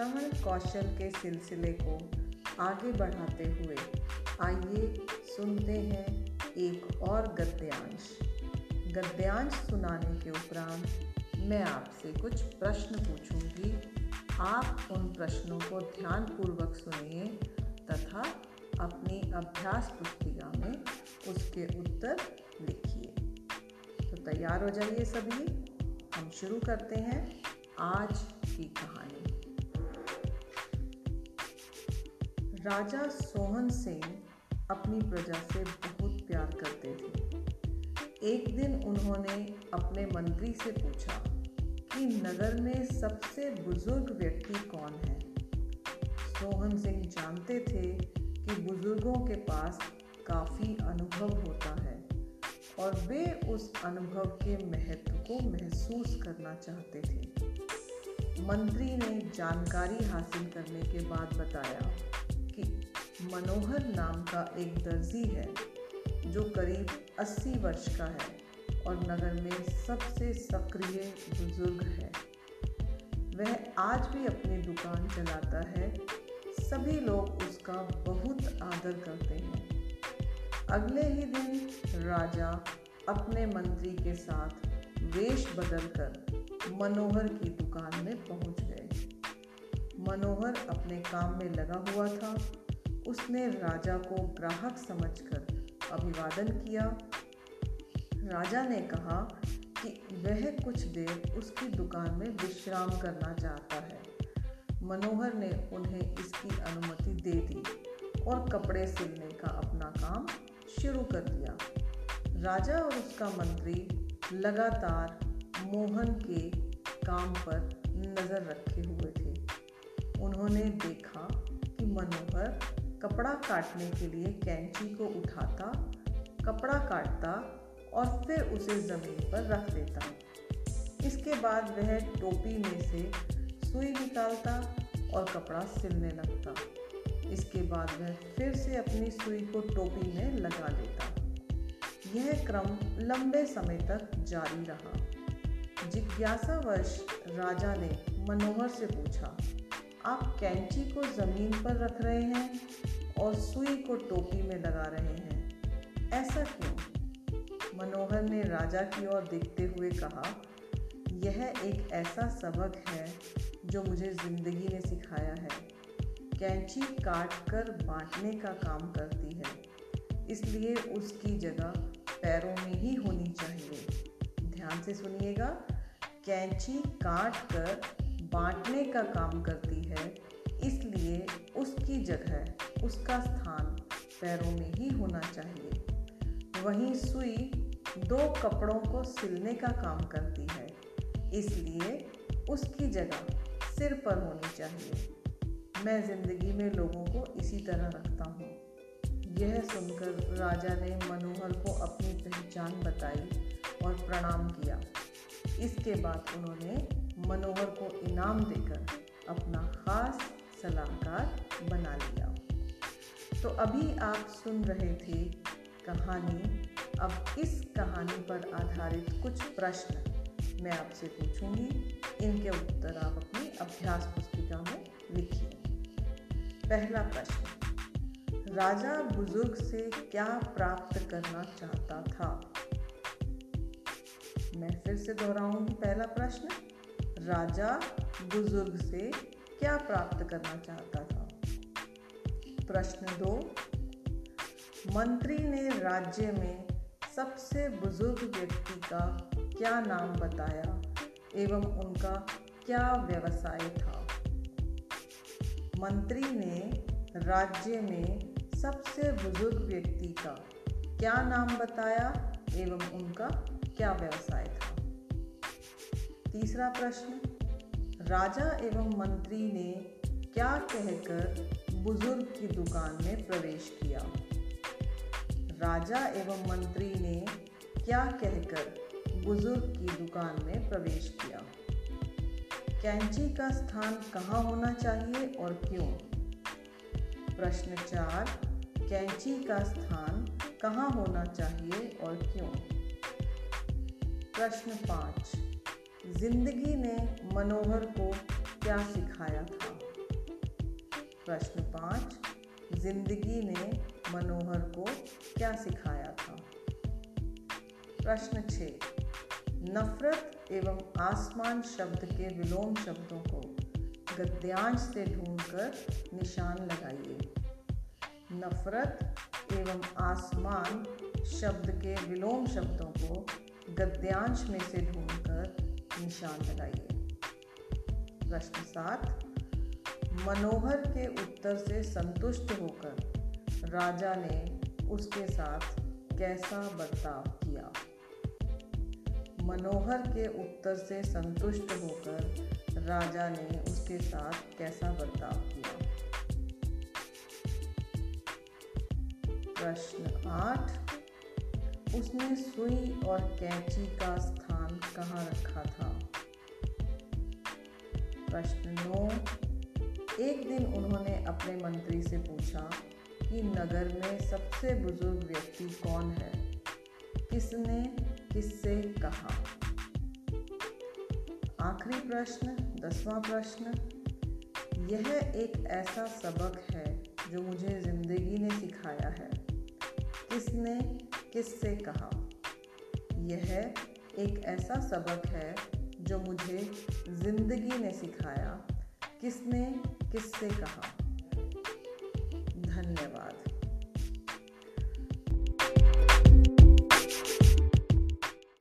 श्रवण कौशल के सिलसिले को आगे बढ़ाते हुए आइए सुनते हैं एक और गद्यांश। गद्यांश सुनाने के उपरांत मैं आपसे कुछ प्रश्न पूछूँगी। आप उन प्रश्नों को ध्यानपूर्वक सुनिए तथा अपनी अभ्यास पुस्तिका में उसके उत्तर लिखिए। तो तैयार हो जाइए सभी। हम शुरू करते हैं आज की कहानी। राजा सोहन सिंह अपनी प्रजा से बहुत प्यार करते थे। एक दिन उन्होंने अपने मंत्री से पूछा कि नगर में सबसे बुज़ुर्ग व्यक्ति कौन है? सोहन सिंह जानते थे कि बुज़ुर्गों के पास काफ़ी अनुभव होता है और वे उस अनुभव के महत्व को महसूस करना चाहते थे। मंत्री ने जानकारी हासिल करने के बाद बताया मनोहर नाम का एक दर्जी है, जो करीब 80 वर्ष का है और नगर में सबसे सक्रिय बुज़ुर्ग है। वह आज भी अपनी दुकान चलाता है। सभी लोग उसका बहुत आदर करते हैं। अगले ही दिन राजा अपने मंत्री के साथ वेश बदलकर मनोहर की दुकान में पहुँच गए। मनोहर अपने काम में लगा हुआ था। उसने राजा को ग्राहक समझकर अभिवादन किया। राजा ने कहा कि वह कुछ देर उसकी दुकान में विश्राम करना चाहता है। मनोहर ने उन्हें इसकी अनुमति दे दी और कपड़े सिलने का अपना काम शुरू कर दिया। राजा और उसका मंत्री लगातार मोहन के काम पर नज़र रखे हुए थे। उन्होंने देखा कि मनोहर कपड़ा काटने के लिए कैंची को उठाता, कपड़ा काटता और फिर उसे ज़मीन पर रख देता। इसके बाद वह टोपी में से सुई निकालता और कपड़ा सिलने लगता। इसके बाद वह फिर से अपनी सुई को टोपी में लगा लेता। यह क्रम लंबे समय तक जारी रहा। जिज्ञासावश राजा ने मनोहर से पूछा आप कैंची को ज़मीन पर रख रहे हैं और सुई को टोपी में लगा रहे हैं। ऐसा क्यों? मनोहर ने राजा की ओर देखते हुए कहा, यह एक ऐसा सबक है जो मुझे ज़िंदगी ने सिखाया है। कैंची काट कर बांटने का काम करती है। इसलिए उसकी जगह पैरों में ही होनी चाहिए। ध्यान से सुनिएगा, कैंची काट कर बांटने का काम करती है, इसलिए उसकी जगह उसका स्थान पैरों में ही होना चाहिए। वहीं सुई दो कपड़ों को सिलने का काम करती है, इसलिए उसकी जगह सिर पर होनी चाहिए। मैं ज़िंदगी में लोगों को इसी तरह रखता हूँ। यह सुनकर राजा ने मनोहर को अपनी पहचान बताई और प्रणाम किया। इसके बाद उन्होंने मनोहर को इनाम देकर अपना खास सलाहकार बना लिया। तो अभी आप सुन रहे थे कहानी। अब इस कहानी पर आधारित कुछ प्रश्न मैं आपसे पूछूँगी। इनके उत्तर आप अपनी अभ्यास पुस्तिका में लिखिए। पहला प्रश्न, राजा बुज़ुर्ग से क्या प्राप्त करना चाहता था? मैं फिर से दोहराऊँगी पहला प्रश्न। राजा बुज़ुर्ग से क्या प्राप्त करना चाहता था? प्रश्न दो। मंत्री ने राज्य में सबसे बुज़ुर्ग व्यक्ति का क्या नाम बताया एवं उनका क्या व्यवसाय था? मंत्री ने राज्य में सबसे बुज़ुर्ग व्यक्ति का क्या नाम बताया एवं उनका क्या व्यवसाय था? तीसरा प्रश्न, राजा एवं मंत्री ने क्या कहकर बुज़ुर्ग की दुकान में प्रवेश किया? राजा एवं मंत्री ने क्या कहकर बुज़ुर्ग की दुकान में प्रवेश किया? कैंची का स्थान कहाँ होना चाहिए और क्यों? प्रश्न चार, कैंची का स्थान कहाँ होना चाहिए और क्यों? प्रश्न पाँच ज़िंदगी ने मनोहर को क्या सिखाया था? प्रश्न पाँच, ज़िंदगी ने मनोहर को क्या सिखाया था? प्रश्न छ नफरत एवं आसमान शब्द के विलोम शब्दों को गद्यांश से ढूंढकर निशान लगाइए। नफरत एवं आसमान शब्द के विलोम शब्दों को गद्यांश में से ढूंढकर निशान लगाइए प्रश्न सात, मनोहर के उत्तर से संतुष्ट होकर राजा ने उसके साथ कैसा बर्ताव किया? मनोहर के उत्तर से संतुष्ट होकर राजा ने उसके साथ कैसा बर्ताव किया? प्रश्न आठ, उसने सुई और कैंची का स्थान कहाँ रखा था? प्रश्न नौ। एक दिन उन्होंने अपने मंत्री से पूछा कि नगर में सबसे बुज़ुर्ग व्यक्ति कौन है? किसने किससे कहा? आखिरी प्रश्न, दसवां प्रश्न। यह एक ऐसा सबक है जो मुझे ज़िंदगी ने सिखाया है। किसने किससे कहा? यह एक ऐसा सबक है जो मुझे ज़िंदगी ने सिखाया किसने किससे कहा? धन्यवाद।